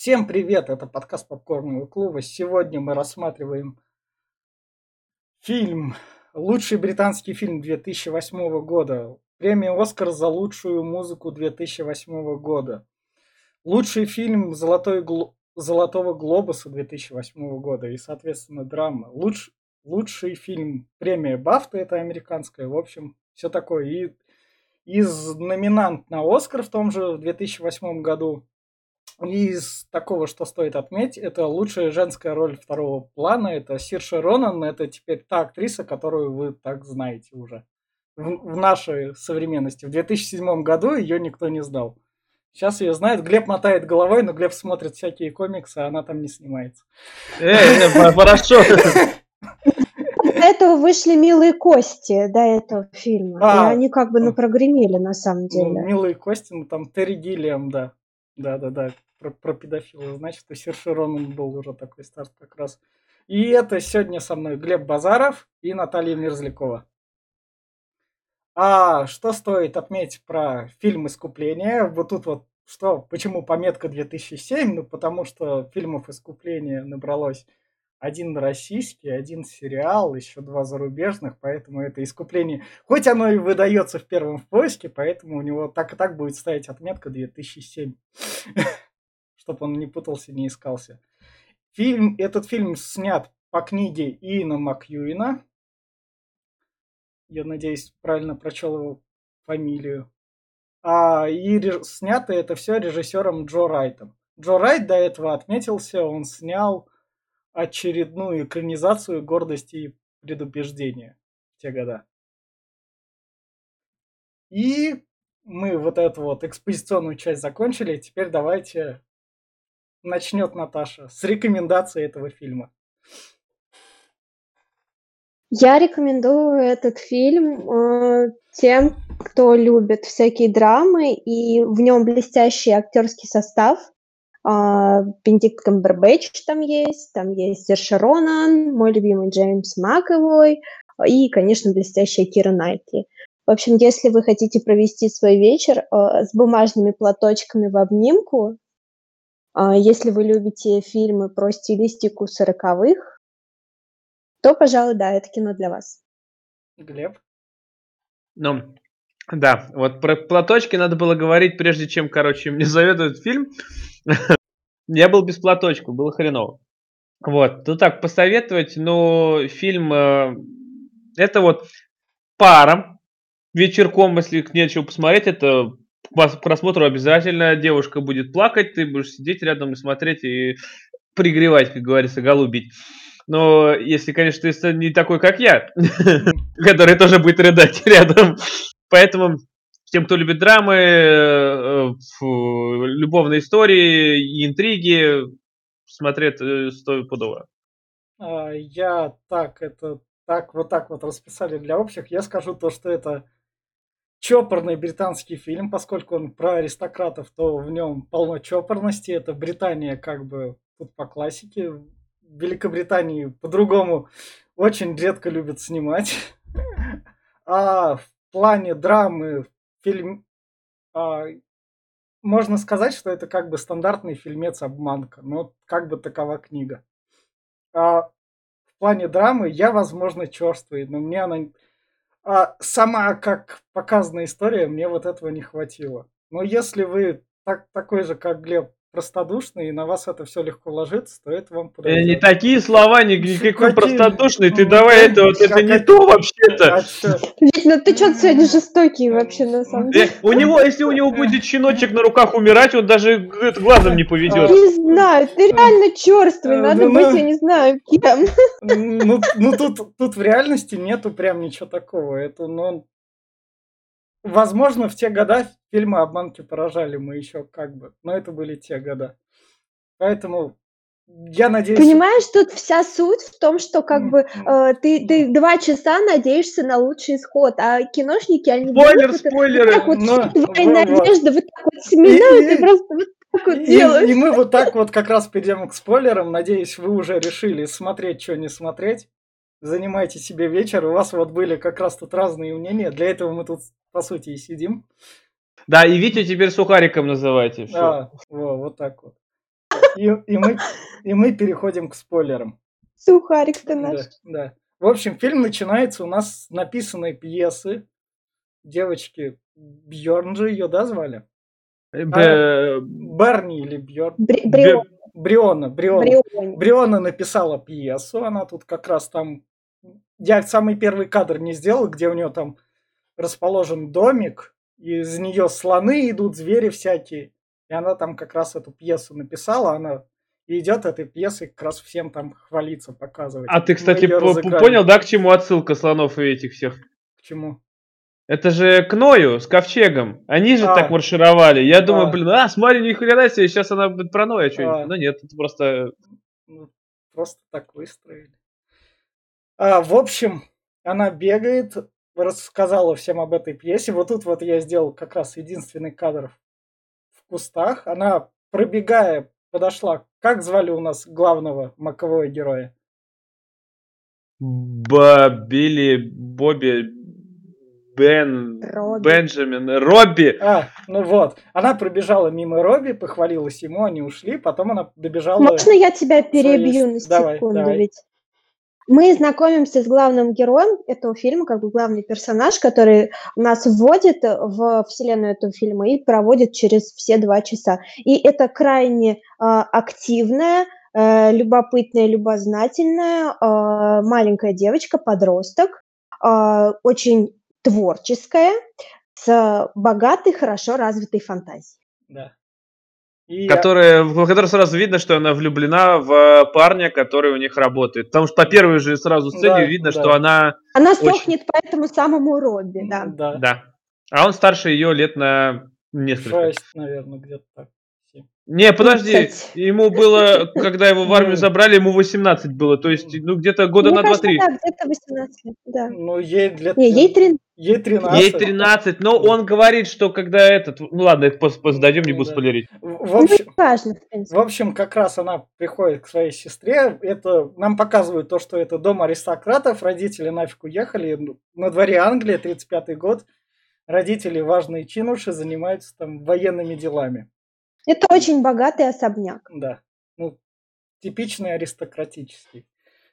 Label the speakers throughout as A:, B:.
A: Всем привет, это подкаст Попкорного клуба. Сегодня мы рассматриваем фильм, лучший британский фильм 2008 года, премия «Оскар» за лучшую музыку 2008 года, лучший фильм «Золотой гл... «Золотого глобуса» 2008 года и, соответственно, драма, Луч... лучший фильм, премия «Бафта», это американская, в общем, все такое. И из номинант на «Оскар» в том же 2008 году из такого, что стоит отметить, это лучшая женская роль второго плана. Это Сирша Ронан. Это теперь та актриса, которую вы так знаете уже. В, в нашей современности. В 2007 году ее никто не сдал. Сейчас ее знают. Глеб мотает головой, но Глеб смотрит всякие комиксы, а она там не снимается.
B: Э, э, хорошо.
C: До этого вышли «Милые кости» до этого фильма. А, и они как бы ну прогремели на самом ну, деле.
A: Ну, «Милые кости», ну там Терри Гиллиам, да. Да-да-да, про, про педофила. Значит, у Серши был уже такой старт как раз. И это сегодня со мной Глеб Базаров и Наталья Мерзлякова. А что стоит отметить про фильм «Искупление»? Вот тут вот что, почему пометка 2007? Ну, потому что фильмов «Искупление» набралось один российский, один сериал, еще два зарубежных, поэтому это искупление. Хоть оно и выдается в первом в поиске, поэтому у него так и так будет стоять отметка 2007, чтобы он не путался, не искался. Фильм, этот фильм снят по книге Иена Макьюина. Я надеюсь, правильно прочел его фамилию. А, и снято это все режиссером Джо Райтом. Джо Райт до этого отметился, он снял очередную экранизацию гордости и предубеждения в те года. И мы вот эту вот экспозиционную часть закончили. Теперь давайте начнет Наташа с рекомендации этого фильма.
C: Я рекомендую этот фильм э, тем, кто любит всякие драмы, и в нем блестящий актерский состав. А, Бенедикт Камбербэтч там есть, там есть Серша Ронан, мой любимый Джеймс Маковой и, конечно, блестящая Кира Найтли. В общем, если вы хотите провести свой вечер э, с бумажными платочками в обнимку, э, если вы любите фильмы про стилистику сороковых, то, пожалуй, да, это кино для вас.
A: Глеб?
B: Ну, да, вот про платочки надо было говорить, прежде чем, короче, мне советуют фильм. Я был без платочка, было хреново. Вот, ну так, посоветовать, ну, фильм, э, это вот парам, вечерком, если нечего посмотреть, это к просмотру обязательно девушка будет плакать, ты будешь сидеть рядом и смотреть и пригревать, как говорится, голубить. Но если, конечно, ты не такой, как я, который тоже будет рыдать рядом. Поэтому тем, кто любит драмы, э, любовные истории и интриги, смотреть э, стоит пудово.
A: А, я так, это так, вот так вот расписали для общих. Я скажу то, что это чопорный британский фильм, поскольку он про аристократов, то в нем полно чопорности. Это Британия как бы тут по классике. В Великобритании по-другому очень редко любят снимать. А в плане драмы фильм... А, можно сказать, что это как бы стандартный фильмец обманка, но как бы такова книга. А в плане драмы я, возможно, черствый, но мне она... А сама как показанная история, мне вот этого не хватило. Но если вы так, такой же, как Глеб, простодушный, и на вас это все легко ложится, то это вам
B: подойдет. Э, не такие слова, не, никакой простодушный, ты ну, давай это, вот это не то вообще-то. А
C: ну ты что-то сегодня жестокий вообще, на самом деле.
B: У него, если у него будет щеночек на руках умирать, он даже глазом не поведет.
C: Не знаю, ты реально черствый, э, надо ну, быть, я не знаю, кем.
A: Ну, ну тут, тут в реальности нету прям ничего такого. Это, ну, Возможно, в те года фильмы обманки поражали мы еще как бы, но это были те года. Поэтому я надеюсь...
C: Понимаешь, тут вся суть в том, что как бы э, ты, ты два часа надеешься на лучший исход, а киношники, они...
B: Спойлер, вот, спойлеры! Вот так вот,
C: но, твоя вот, надежда вот так вот сминают и, и просто вот так вот
A: и, делаешь. И мы вот так вот как раз перейдем к спойлерам. Надеюсь, вы уже решили смотреть, что не смотреть. Занимайте себе вечер. У вас вот были как раз тут разные мнения. Для этого мы тут по сути, и сидим.
B: Да, и Витю теперь сухариком называйте.
A: Да, во, вот так вот. И, и, мы, и мы переходим к спойлерам.
C: Сухарик ты наш.
A: Да, да. В общем, фильм начинается у нас с написанной пьесы. Девочки, Бьорн же ее, да, звали?
B: Э, Б-
A: Барни или Бьорн?
C: Бри-
B: Бе-
C: Брион.
A: Бриона, Бриона.
C: Брион.
A: Бриона написала пьесу, она тут как раз там... Я самый первый кадр не сделал, где у нее там расположен домик, и из нее слоны идут, звери всякие. И она там как раз эту пьесу написала, она идет этой пьесой как раз всем там хвалиться, показывать.
B: А ты, кстати, понял, да, к чему отсылка слонов и этих всех?
A: К чему?
B: Это же к Ною с ковчегом. Они же
A: А.
B: так маршировали. Я думаю,
A: А.
B: блин, а, смотри, ни хрена себе, сейчас она будет про Ноя что-нибудь.
A: А.
B: Ну нет, это просто...
A: Ну, просто так выстроили. А, в общем, она бегает, рассказала всем об этой пьесе. Вот тут вот я сделал как раз единственный кадр в кустах. Она, пробегая, подошла. Как звали у нас главного макового героя?
B: Бабили, Бобби, Бен,
C: Робби.
B: Бенджамин, Робби.
A: А, ну вот. Она пробежала мимо Робби, похвалилась ему, они ушли. Потом она добежала...
C: Можно я тебя перебью на
A: есть. Давай,
C: секунду?
A: давай.
C: Ведь мы знакомимся с главным героем этого фильма, как бы главный персонаж, который нас вводит в вселенную этого фильма и проводит через все два часа. И это крайне а, активная, э, любопытная, любознательная а, маленькая девочка, подросток, а, очень творческая, с богатой, хорошо развитой фантазией.
A: Да. И
B: Которая, в которой сразу видно, что она влюблена в э, парня, который у них работает. Потому что по первой же сразу сцене
A: Да,
B: видно,
A: да.
B: что она...
C: Она
B: Очень.
C: сохнет по этому самому Робби, да.
A: Да.
B: Да. А он старше ее лет на несколько.
A: Шесть, наверное, где-то так.
B: Не, подожди,
C: кстати.
B: ему было, когда его в армию
A: Ну.
B: забрали, ему 18 было, то есть, ну, где-то года
C: Мне
B: на
C: кажется,
B: 2-3.
C: да, где-то 18 лет, да.
A: Ну, ей лет...
C: Не, ей 13.
A: Ей 13.
B: Ей 13, но он говорит, что когда этот... Ну ладно, это дойдем, не
A: Ну
B: буду
A: да.
B: спойлерить.
A: В
C: Ну,
A: общем,
C: не важно, в принципе.
A: в общем, как раз она приходит к своей сестре. Это нам показывают то, что это дом аристократов. Родители нафиг уехали. Ну, На дворе Англия, 35-й год. Родители, важные чинуши, занимаются там военными делами.
C: Это очень богатый особняк.
A: Да. Ну, типичный аристократический.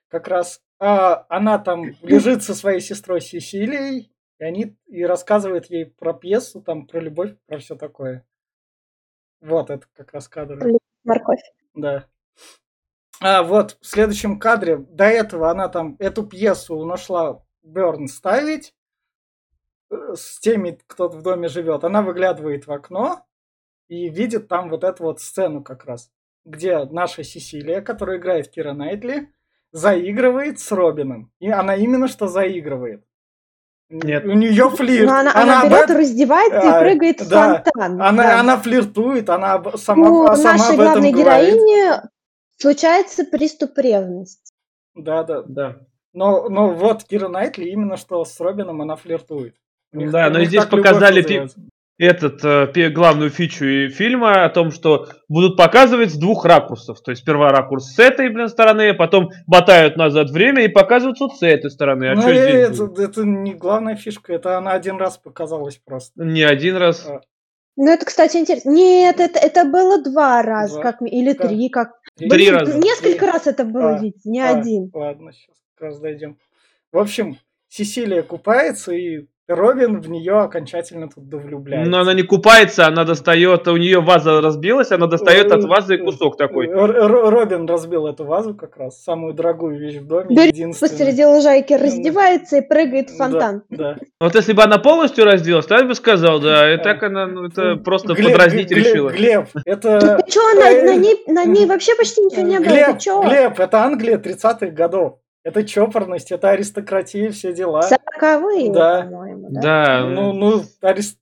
A: Как раз а, она там лежит со своей сестрой Сесилией, и они и рассказывают ей про пьесу, там, про любовь, про все такое. Вот это как раз кадр.
C: Морковь.
A: Да. А вот в следующем кадре, до этого она там эту пьесу нашла Берн ставить э, с теми, кто в доме живет. Она выглядывает в окно и видит там вот эту вот сцену как раз, где наша Сесилия, которая играет Кира Найтли, заигрывает с Робином. И она именно что заигрывает.
B: Нет.
A: У нее флирт.
C: Но она, она,
A: об
C: берет,
A: этом-
C: раздевается
A: А,
C: и прыгает в
A: да.
C: фонтан.
A: она,
C: да.
A: она флиртует, она об- сама,
C: У
A: а сама
C: нашей
A: об этом
C: главной
A: говорит.
C: героини случается приступ ревности.
A: Да, да.
B: Да.
A: Но, но вот Кира Найтли именно что с Робином она флиртует. Них-
B: Да, но здесь показали пи-. Этот э, главную фичу фильма о том, что будут показывать с двух ракурсов. То есть сперва ракурс с этой, блин, стороны, потом мотают назад время и показывают вот с этой стороны. А
A: Ну,
B: что
A: и
B: здесь
A: это, это не главная фишка, это она один раз показалась просто.
B: Не один раз.
A: А,
C: Ну, это, кстати, интересно. Нет, это, это было два раза,
A: Два.
C: как, или
A: Как?
C: три, как...
A: Три
B: Три
C: Блин,
B: раза.
C: Несколько
A: Три.
C: раз это было,
A: А,
C: ведь, не
A: а,
C: один.
A: Ладно, сейчас как раз дойдем. В общем, Сесилия купается, и Робин в нее окончательно тут довлюбляется.
B: Но она не купается, она достает, у нее ваза разбилась, она достает от вазы кусок такой.
A: Р- Робин разбил эту вазу как раз, самую дорогую вещь в доме,
C: Берет
A: единственную.
C: Посреди лужайки раздевается и прыгает в
A: Да,
C: фонтан.
A: Да,
B: Вот если бы она полностью разделась, то я бы сказал, да, и так она, ну, это просто
A: Глеб-
B: подразнить
A: Глеб-
B: решила.
A: Глеб, это...
C: Ты чё, на, на ней, на ней вообще почти ничего не было.
A: Глеб? Глеб, это Англия 30-х годов. Это чопорность, это аристократия, все дела.
C: Сороковые,
A: Да.
C: по-моему, да?
B: Да.
A: Ну, ну, арист...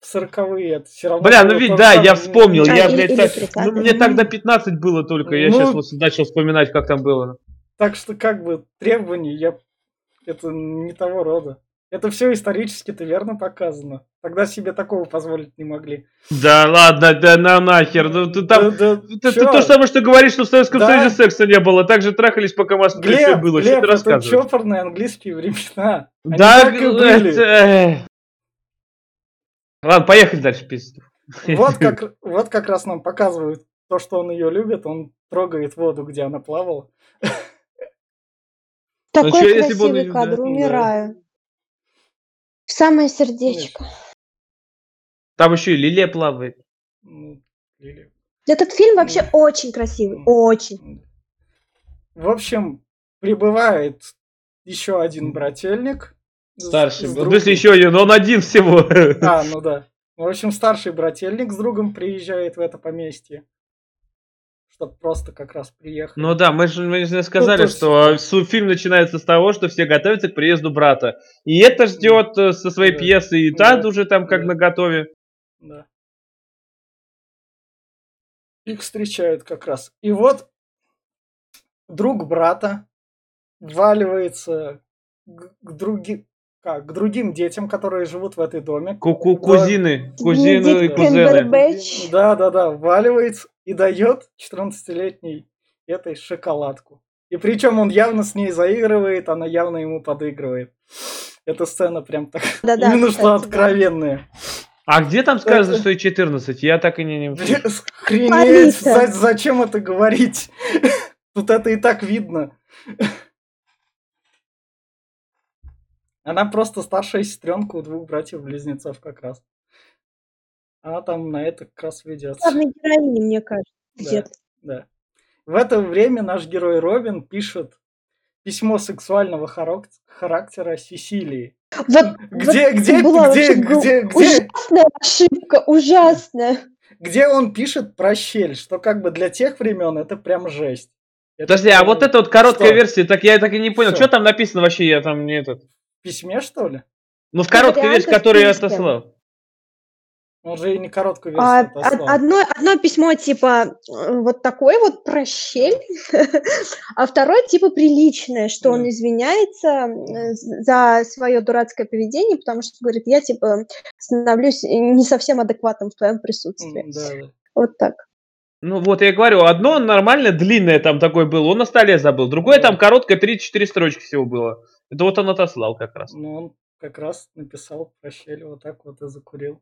A: сороковые, это все равно...
B: Бля, ну ведь да, я вспомнил,
C: А,
B: я,
C: или-
B: блядь,
C: или
B: так-
C: 30.
B: ну, мне тогда 15 было только, я
A: Ну,
B: сейчас вот начал вспоминать, как там было.
A: Так что, как бы, требования, я... это не того рода. Это все исторически-то верно показано. Тогда себе такого позволить не могли.
B: Да ладно, да на нахер, ну ты там...
A: Да- да
B: Это
A: чё?
B: то же самое, что говоришь, что в Советском
A: Да.
B: Союзе секса не было, так же трахались, пока маска все
A: Глеб,
B: было, что
A: Глеб,
B: ты
A: это чопорные английские времена. Они
B: Да,
A: так и были.
B: это, э. Ладно, поехали дальше, пиздец.
A: Вот как, вот как раз нам показывают то, что он ее любит, он трогает воду, где она плавала.
C: Такой
B: чё, если бы он
C: красивый кадр,
B: да,
C: умираю. В самое сердечко.
B: Там еще и Лилия плавает.
A: Ну,
C: Этот фильм вообще очень красивый,
A: М.
C: очень.
A: В общем, прибывает еще один брательник.
B: Старший.
A: с
B: В
A: другом.
B: смысле еще один, но он один всего.
A: А, ну да. В общем, старший брательник с другом приезжает в это поместье. Чтобы просто как раз приехать.
B: Ну да, мы же мы же сказали,
A: Ну, то
B: что су- фильм начинается с того, что все готовятся к приезду брата. И это ждет э, со своей
A: Да.
B: пьесой, и та
A: Да.
B: уже там как
A: Да.
B: на готове.
A: Да. Их встречают как раз. И вот друг брата вваливается к, други- как, к другим детям, которые живут в этой доме.
B: Ку-ку кузины, кузины и кузены.
A: Да, да, да, вваливается и дает 14-летней этой шоколадку. И причем он явно с ней заигрывает, она явно ему подыгрывает. Эта сцена прям так
C: Да-да,
A: именно что
C: да.
A: откровенная.
B: А где там сказано,
A: Это-
B: что и 14? Я так и не...
A: Охренеть, зачем это говорить? Тут это и так видно. Она просто старшая сестренка у двух братьев-близнецов как раз. Она там на это как раз ведется.
C: Главной героине, мне кажется.
A: Да. Да. В это время наш герой Робин пишет письмо сексуального харак- характера Сесилии.
C: Вот,
A: Где,
C: вот
A: где,
C: была
A: где, где, где,
C: Ужасная ошибка, ужасная.
A: где он пишет про щель, что как бы для тех времен это прям жесть. Это
B: Подожди, а
A: прям
B: вот эта вот короткая
A: Что?
B: версия, так я так и не понял,
A: Что?
B: что там написано вообще, я там не этот...
A: в письме, что ли?
B: Ну, в короткой
C: варианты
B: версии, которую я отослал.
A: Он же и не короткую
C: А,
A: версию
C: од-
A: отослал.
C: одно, одно письмо типа э, вот такой вот про щель, а второе типа приличное, что он
A: Да.
C: извиняется э, за свое дурацкое поведение, потому что говорит, я типа становлюсь не совсем адекватным в твоем присутствии.
A: Да, да.
C: Вот так.
B: Ну, вот я и говорю, одно нормально длинное там такое было, он на столе забыл. Другое
A: Да.
B: там короткое, 3-4 строчки всего было. Это вот он отослал как раз.
A: Ну, он как раз написал про щель, вот так вот и закурил.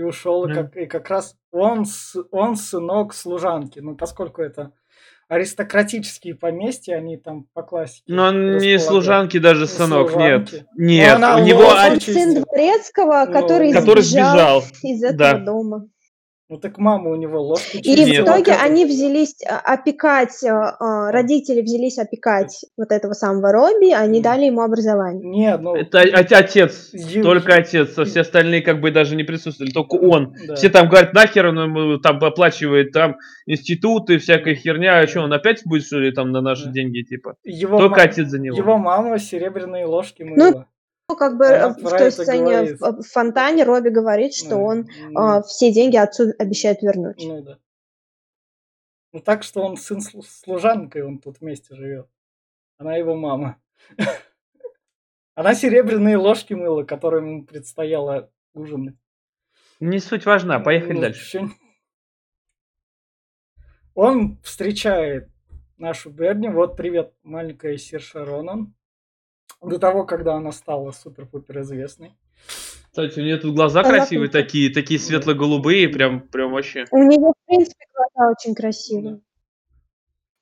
A: И ушел, и,
B: Мгм.
A: как, и как раз он, он сынок служанки. Ну, поскольку это аристократические поместья, они там по классике.
B: Но он не служанки даже
A: Не
B: сынок,
A: служанки.
B: нет. Нет,
A: она
B: у него...
C: Он сын дворецкого,
A: Ну,
C: который,
B: Который
C: сбежал,
B: сбежал.
C: из этого
B: Да.
C: дома.
A: Ну, так мама у него ложкой
C: И в
B: Нет.
C: итоге
A: это-
C: они взялись а, опекать, а, а, родители взялись опекать вот этого самого Робби, они
A: Мгм.
C: дали ему образование.
A: Не, ну...
B: Это отец,
A: Ю-
B: только отец, а все остальные как бы даже не присутствовали, только он.
A: да.
B: Все там говорят, нахер он ему там оплачивает там институты, всякая херня, а что, он опять будет что ли там на наши
A: Да.
B: деньги, типа?
A: Его,
B: Только
A: ма-
B: отец за него.
A: его мама серебряные ложки
C: Ну,
A: мыла.
C: Ну, как бы
A: Она
C: э, в той сцене
A: говорит.
C: в, фонтане Робби говорит, что
A: Ну,
C: он
A: ну,
C: а, все деньги отцу обещает вернуть.
A: Ну да. Ну так что он сын слу- служанкой, он тут вместе живет. Она его мама. Она серебряные ложки мыла, которым ему предстояло ужинать.
B: Не суть важна, поехали
A: Ну,
B: дальше.
A: ещё не- Он встречает нашу Берни. Вот привет, маленькая Сирша Ронан. До того, когда она стала супер-пупер известной.
B: Кстати, у нее тут глаза красивые
C: крутые.
B: такие, такие светло-голубые, прям, прям вообще.
C: У нее, в принципе, глаза очень красивые.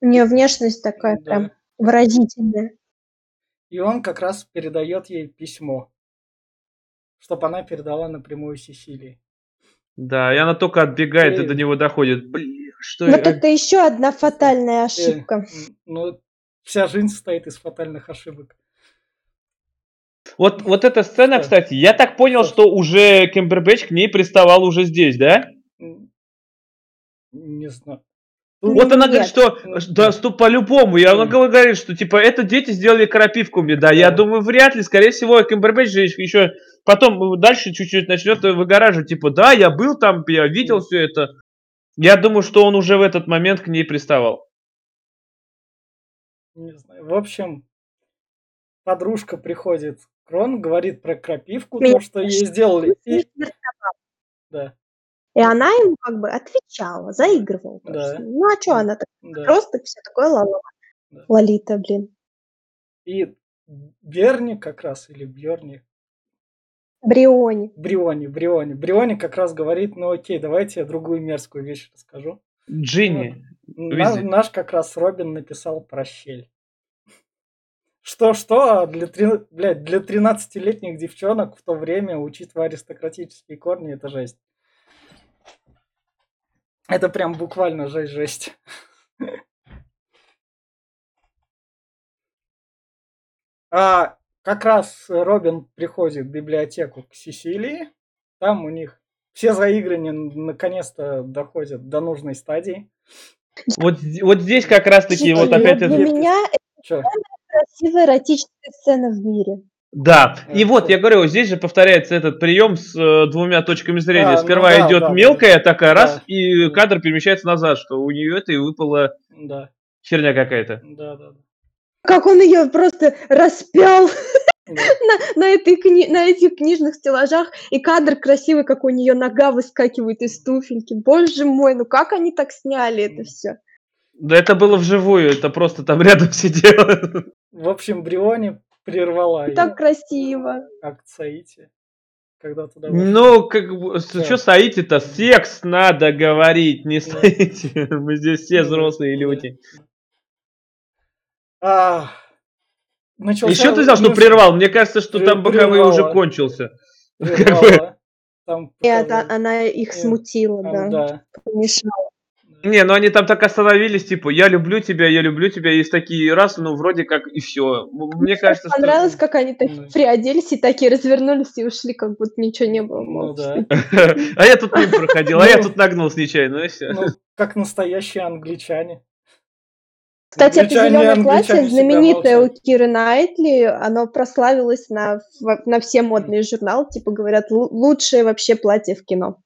C: У нее внешность такая
A: Да.
C: прям выразительная.
A: И он как раз передает ей письмо, чтобы она передала напрямую Сесилии.
B: Да, и она только отбегает и
A: Э.
B: до него доходит. Блин, что
C: Вот
B: я-
C: это еще одна фатальная
A: Э,
C: ошибка.
A: м, Ну, вся жизнь состоит из фатальных ошибок.
B: Вот, вот эта сцена,
A: Что?
B: кстати, я так понял,
A: Что?
B: что уже Кембербэтч к ней приставал уже здесь, да?
A: Не знаю.
B: Вот она говорит,
C: Нет.
B: что
A: Ну,
B: да, что по-любому. И она говорит, что типа это дети сделали крапивку мне. Да, я
A: Да.
B: думаю, вряд ли. Скорее всего, Кембербэтч же еще потом дальше чуть-чуть начнет выгораживать. Типа, да, я был там, я видел все это. Я думаю, что он уже в этот момент к ней приставал.
A: Не знаю. В общем, подружка приходит к Рон, говорит про крапивку,
C: Меня
A: то, что ей сделали. И, да,
C: И она ему как бы отвечала, заигрывала.
A: Да.
C: просто. Ну а что она так?
A: да.
C: Просто все такое лала.
A: Да.
C: Лолита, блин.
A: И Берни как раз, или Бьерни,
C: Бриони.
A: Бриони, Бриони. Бриони как раз говорит, ну окей, давайте я другую мерзкую вещь расскажу.
B: Джинни.
A: На-
B: Везде.
A: наш как раз Робин написал про щель. Что-что, а для, три- блядь, для 13-летних девчонок в то время, учитывая аристократические корни, это жесть. Это прям буквально жесть-жесть. А как раз Робин приходит в библиотеку к Сесилии. Там у них все заигрывания наконец-то доходят до нужной стадии.
B: Вот, вот здесь как раз-таки вот
C: Вот
B: опять
C: для
B: это...
A: это-
C: красивая эротическая сцена в мире.
B: Да, и
A: Э,
B: вот
A: что?
B: я говорю, здесь же повторяется этот прием с э, двумя точками зрения.
A: А, ну
B: Сперва
A: да,
B: идет
A: да, да.
B: мелкая такая раз,
A: Да.
B: и кадр перемещается назад, что у нее это и выпала
A: Да,
B: херня какая-то.
A: да, да. да.
C: Как он ее просто распял
A: Да.
C: на, на, этой кни- на этих книжных стеллажах, и кадр красивый, как у нее нога выскакивает из туфельки. Боже мой, ну как они так сняли это все?
B: Да это было вживую, это просто там рядом сидело.
A: В общем, Бриони прервала
C: Так красиво.
A: акт Саити, когда туда вошла.
B: Ну, как бы,
A: Да.
B: что стоите-то? Секс надо говорить, не
A: Да.
B: стоите. Мы здесь все
A: Да,
B: взрослые
A: да.
B: люди.
A: А, начался-
B: Еще ты взял, что
A: ну,
B: прервал? Мне кажется, что там боковой уже
A: прервала.
B: кончился.
A: прервала. Там
C: Нет, она их
A: Э,
C: смутила,
A: Там,
C: да.
A: да.
C: помешала.
B: Не, ну они там так остановились, типа, я люблю тебя, я люблю тебя, есть такие раз, ну вроде как и все. Мне кажется, что...
C: Понравилось, как они так
A: Да.
C: приоделись и такие развернулись и ушли, как будто ничего не было.
A: Ну да.
B: А я тут мимо проходил, а я
A: Ну.
B: тут нагнулся нечаянно, и все.
A: Ну, как настоящие англичане.
C: Кстати, это
A: Англичане-
C: зеленое платье,
A: всегда
C: знаменитое у
A: молчат.
C: Киры Найтли, оно прославилось на, в- на все модные журналы, типа говорят, «Лу- лучшее вообще платье в кино.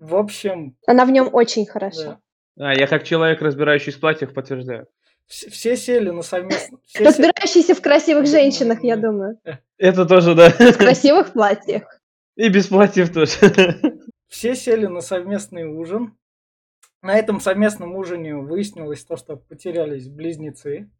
A: В общем,
C: Она в нем очень хороша.
A: да.
B: А, я как человек, разбирающийся в платьях, подтверждаю.
A: Вс- Все сели на совместно... все се-
C: Разбирающийся в красивых женщинах, я думаю.
B: Это тоже, да.
C: В красивых платьях.
B: И без платьев тоже.
A: Все сели на совместный ужин. На этом совместном ужине выяснилось то, что потерялись близнецы.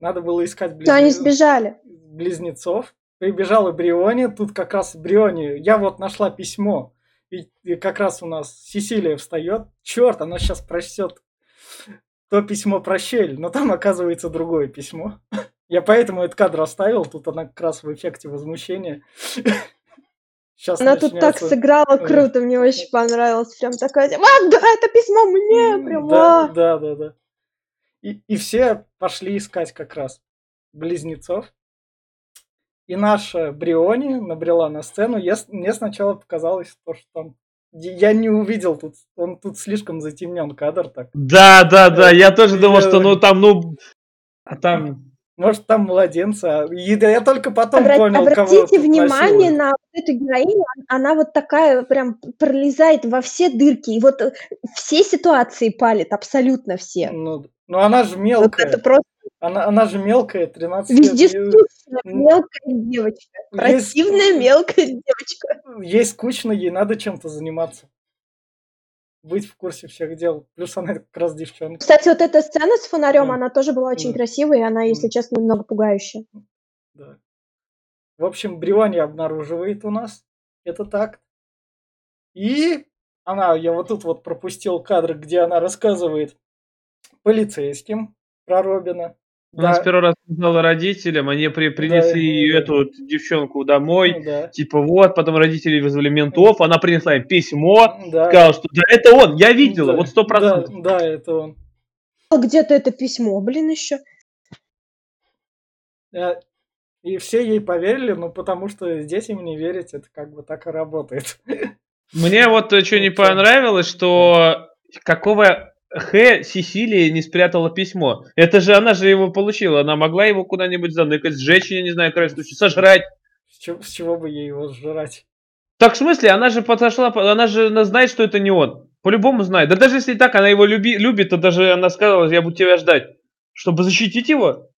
A: Надо было искать
C: Но они сбежали.
A: близнецов. Прибежала Бриони. Тут как раз Бриони. Я вот нашла письмо. И, и как раз у нас Сесилия встает. Черт, она сейчас прочтет то письмо про щель. Но там оказывается другое письмо. Я поэтому этот кадр оставил. Тут она как раз в эффекте возмущения. Сейчас
C: Она тут так
A: начнется.
C: сыграла
A: Ой.
C: круто, мне очень понравилось. Прям такая, а, да, это письмо мне, прям,
A: Да,
C: а».
A: да, да, да. И, и все пошли искать как раз близнецов. И наша Бриони набрела на сцену. Я, мне сначала показалось, то, что там... Я не увидел тут, он тут слишком затемнен кадр так.
B: Да, да, да, я тоже думал, что ну там, ну... А там...
A: Может, там младенцы. а- И да я только потом
C: Обра-
A: понял, кого
C: Обратите внимание
A: насилуют.
C: на вот эту героиню, он- она вот такая прям пролезает во все дырки, и вот э, все ситуации палит, абсолютно все.
A: Ну, ну она же
C: Вот
A: мелкая.
C: это просто
A: Она, она же мелкая, 13 лет.
C: вездесущая
A: м,
C: мелкая девочка,
A: есть-
C: противная мелкая девочка.
A: ей скучно, ей надо чем-то заниматься. Быть в курсе всех дел. Плюс она как раз девчонка.
C: Кстати, вот эта сцена с фонарем,
A: Да.
C: она тоже была очень
A: Да.
C: красивая, и она, если
A: Да.
C: честно, немного пугающая.
A: Да. В общем, Бриони обнаруживает у нас этот акт. И она, я вот тут вот пропустил кадр, где она рассказывает полицейским про Робина.
B: Она
A: Да,
B: с первого раза сказала родителям, они при, принесли
A: да.
B: эту вот девчонку домой,
A: ну да,
B: типа вот, потом родители вызвали ментов, она принесла им письмо,
A: да.
B: сказала, что да, это он, я видела,
A: Да,
B: вот сто процентов.
A: Да, да, это он.
C: А Где-то это письмо, блин, еще.
A: Э, И все ей поверили, ну потому что здесь им не верить, это как бы так и работает.
B: Мне вот что не
A: да.
B: понравилось, что какого Х Сесилия не спрятала письмо. Это же она же его получила, она могла его куда-нибудь заныкать, сжечь, я не знаю, случае, сожрать.
A: С чего, с чего бы ей его сжирать?
B: Так в смысле, она же подошла, она же она знает, что это не он. По-любому знает. Да даже если так, она его люби, любит, то даже она сказала, я буду тебя ждать. Чтобы защитить его?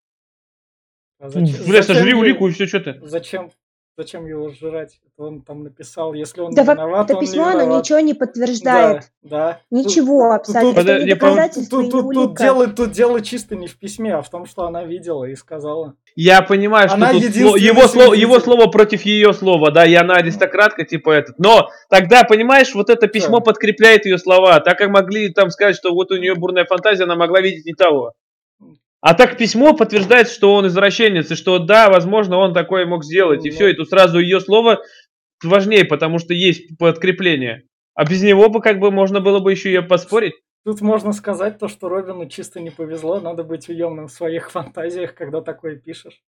A: А
B: Бля, сожри
A: ей-
B: улику и все, что ты.
A: Зачем? Зачем его сжирать? Это он там написал, если он
C: Да
A: не виноват,
C: это
A: он не
C: письмо, оно
A: виноват.
C: ничего не подтверждает.
A: Да, да. Тут-
C: Ничего абсолютно.
B: Подо-
C: Это не
B: я помню,
C: доказательство
A: Тут,
C: не
A: тут, тут, дело, тут дело чисто не в письме, а в том, что она видела и сказала.
B: Я понимаю, что
A: Она
B: тут его, слово, его слово против ее слова, да, и она аристократка, типа этот. Но тогда, понимаешь, вот это письмо
A: Да.
B: подкрепляет ее слова. Так как могли там сказать, что вот у нее бурная фантазия, она могла видеть не того. А так письмо подтверждает, что он извращенец, и что да, возможно, он такое мог сделать. И
A: Ну.
B: все, и тут сразу ее слово важнее, потому что есть подкрепление. А без него бы как бы можно было бы еще ее поспорить.
A: Тут можно сказать то, что Робину чисто не повезло, надо быть уемным в своих фантазиях, когда такое пишешь.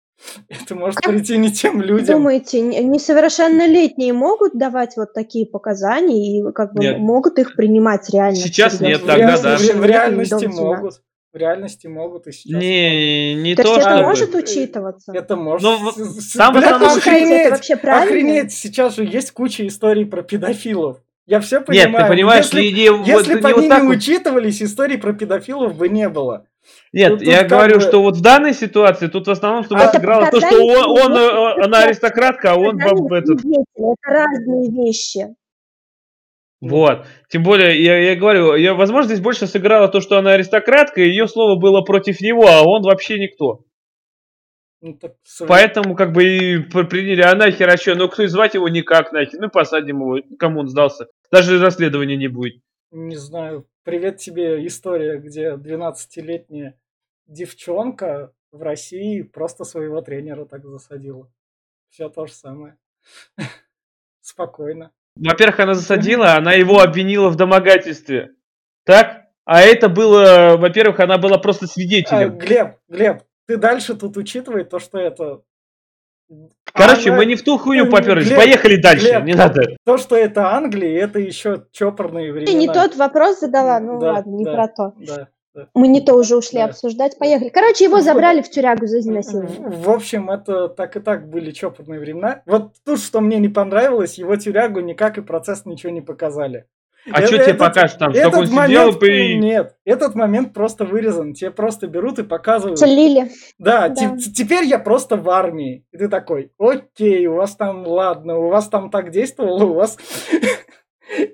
A: Это может прийти не тем людям.
C: Думаете, несовершеннолетние могут давать вот такие показания и как бы
B: Нет.
C: могут их принимать реально?
B: Сейчас нет, тогда да.
A: в в реальности могут. В реальности могут и сейчас.
B: Не, не
C: То
B: то,
C: есть это
B: чтобы-
C: может учитываться?
A: Это может.
B: Ну, вот
A: с- с-
B: там в
A: бля,
C: считаете,
A: охренеть!
C: это вообще правильно?
A: Охренеть! Сейчас же есть куча историй про педофилов. Я все
B: Нет,
A: понимаю.
B: ты понимаешь,
A: если,
B: идея вот
A: если
B: не
A: бы
B: вот
A: они
B: так
A: не
B: вот.
A: учитывались, историй про педофилов бы не было.
B: Нет,
A: Тут-
B: я
A: тут
B: говорю,
A: бы-
B: что вот в данной ситуации тут в основном что
A: А
B: сыграло то, что он, он, э,
C: это
B: она аристократка, а он баб- этот.
C: Это разные вещи.
B: Вот. Тем более, я, я говорю, я, возможно, здесь больше сыграло то, что она аристократка, и ее слово было против него, а он вообще никто.
A: Ну, так
B: Поэтому как бы и приняли, а нахер, а что, ну кто и звать его никак нахер, ну посадим его, кому он сдался. Даже расследования не будет.
A: Не знаю. Привет тебе история, где 12-летняя девчонка в России просто своего тренера так засадила. Все то же самое. Спокойно.
B: Во-первых, она засадила, она его обвинила в домогательстве. Так? А это было, во-первых, она была просто
A: А,
B: свидетелем.
A: Глеб, Глеб, ты дальше тут учитывай то, что это...
B: Короче,
A: Она-
B: мы не в ту хуйню поперлись.
A: Глеб,
B: Поехали дальше.
A: Глеб,
B: не надо.
A: То, что это Англия, это еще чопорные времена.
C: Ты не тот вопрос задала, ну
A: Да,
C: ладно, не
A: да.
C: про то.
A: Да.
C: Мы не то уже ушли
A: Да.
C: обсуждать, поехали. Короче, его
A: Вот.
C: забрали в тюрягу за изнасилование.
A: В в общем, это так и так были чопорные времена. Вот тут, что мне не понравилось, его тюрягу никак и процесс ничего не показали.
B: А
A: Э-
B: что тебе
A: этот-
B: покажешь там? Что
A: Этот
B: он сидел
A: момент,
B: и...
A: нет, этот момент просто вырезан. Тебе просто берут и показывают.
C: Слили.
A: Да,
C: Да.
A: те- теперь я просто в армии. И ты такой, окей, у вас там, ладно, у вас там так действовало, у вас...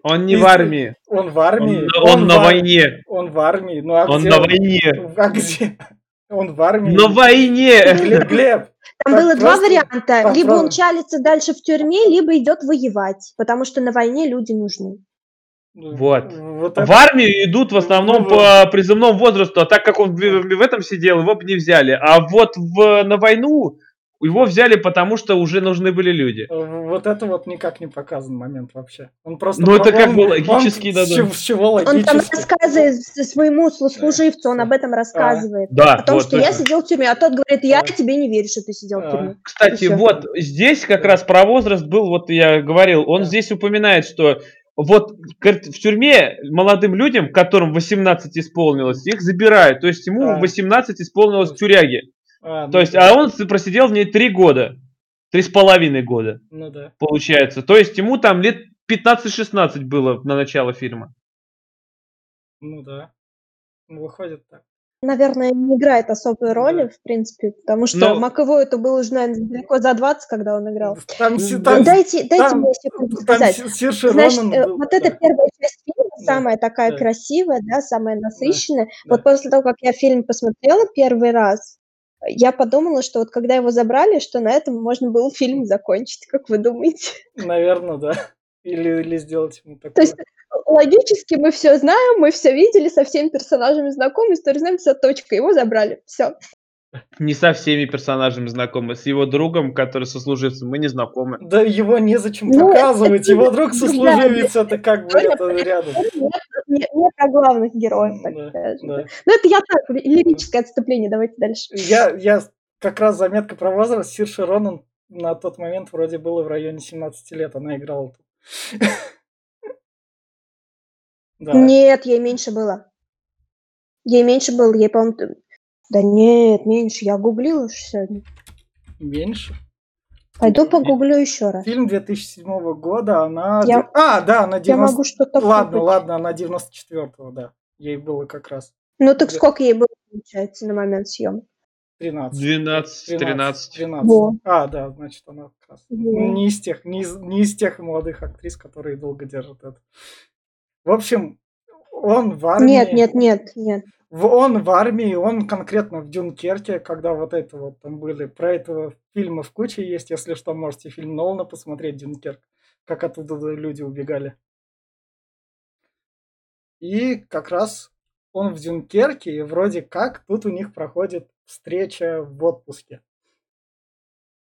B: Он не в армии.
A: Он в
B: Он,
A: армии.
B: он на
A: в
B: войне.
A: Он в армии. Ну а
B: Он
A: где
B: на войне.
A: А где? Он в армии.
B: На войне!
A: Глеб, Глеб,
C: Там
A: Так
C: было два варианта. Либо он чалится дальше в тюрьме, либо идет воевать. Потому что на войне люди нужны.
B: Вот.
A: Вот
B: В армию идут в основном
A: Ну,
B: по призывному возрасту, а так как он в, в этом сидел, его бы не взяли. А вот в, на войну его взяли, потому что уже нужны были люди.
A: Вот это вот никак не показан момент вообще. Он просто...
B: Ну, это как бы
A: он
B: логически
A: чего- С чего
C: Он там рассказывает своему сослуживцу, он об этом рассказывает.
B: Да,
C: О том,
B: вот
C: что я сидел в тюрьме, а тот говорит, я
A: Да.
C: тебе не верю, что ты сидел в
A: Да.
C: тюрьме.
B: Кстати, вот здесь как раз про возраст был, вот я говорил, он
A: Да.
B: здесь упоминает, что вот в тюрьме молодым людям, которым 18 исполнилось, их забирают. То есть ему
A: Да.
B: 18 исполнилось в тюряге.
A: А, ну
B: То есть,
A: да.
B: а он просидел в ней 3 года. Три с половиной года,
A: Ну да.
B: получается. То есть ему там лет 15-16 было на начало фильма.
A: Ну да. Ну, Выходит так.
C: Наверное, не играет особой роли,
A: Да.
C: в принципе, потому что
B: Но-
C: Маковой это было уже, наверное, далеко за 20, когда он играл.
A: Там, си-
B: Да.
A: там,
C: дайте дайте
A: там-
C: мне секунду
A: там
C: сказать. Значит,
A: Ронан
C: э,
A: был,
C: вот
A: да.
C: эта первая часть фильма,
A: Да.
C: самая такая
A: Да.
C: красивая, да, самая насыщенная. Вот
A: да.
C: после того, как я фильм посмотрела первый раз, я подумала, что вот когда его забрали, что на этом можно было фильм закончить. Как вы думаете?
A: Наверное, да. Или, или сделать ему такое.
C: То есть логически мы все знаем, мы все видели, со всеми персонажами знакомы, историю знаем, все, точка, его забрали, все.
B: Не со всеми персонажами знакомы. С его другом, который сослуживцем, мы не знакомы.
A: Да его незачем
C: Ну,
A: показывать. Его друг сослуживец, это как бы это рядом.
C: Не, про главных героев, так скажем. Ну это я так, ли- лирическое отступление, давайте дальше.
A: Я, я как раз заметка про возраст. Сирши Ронан на тот момент вроде было в районе 17 лет. Она играла тут.
C: Нет, ей меньше было. Ей меньше было, ей, по-моему... Да нет, меньше, я гуглила уж сегодня.
A: Меньше.
C: Пойду погуглю еще раз.
A: Фильм 2007 года, она...
C: Я-
A: А, да, она
C: Я
A: 90...
C: могу что-то
A: Ладно,
C: путать.
A: ладно, она 94-го, да. Ей было как раз.
C: Ну так
A: Да.
C: сколько ей было, получается, на момент съемок?
A: 13.
B: 12, 13.
A: 13.
C: Во.
A: А, да, значит, она как раз
C: Во.
A: не из тех, не из, не из тех молодых актрис, которые долго держат это. В общем, он в армии.
C: Нет, нет, нет, нет.
A: В- Он в армии, он конкретно в Дюнкерке, когда вот это вот там были, про этого фильма в куче есть, если что, можете фильм Нолана посмотреть, Дюнкерк, как оттуда люди убегали. И как раз он в Дюнкерке, и вроде как тут у них проходит встреча в отпуске,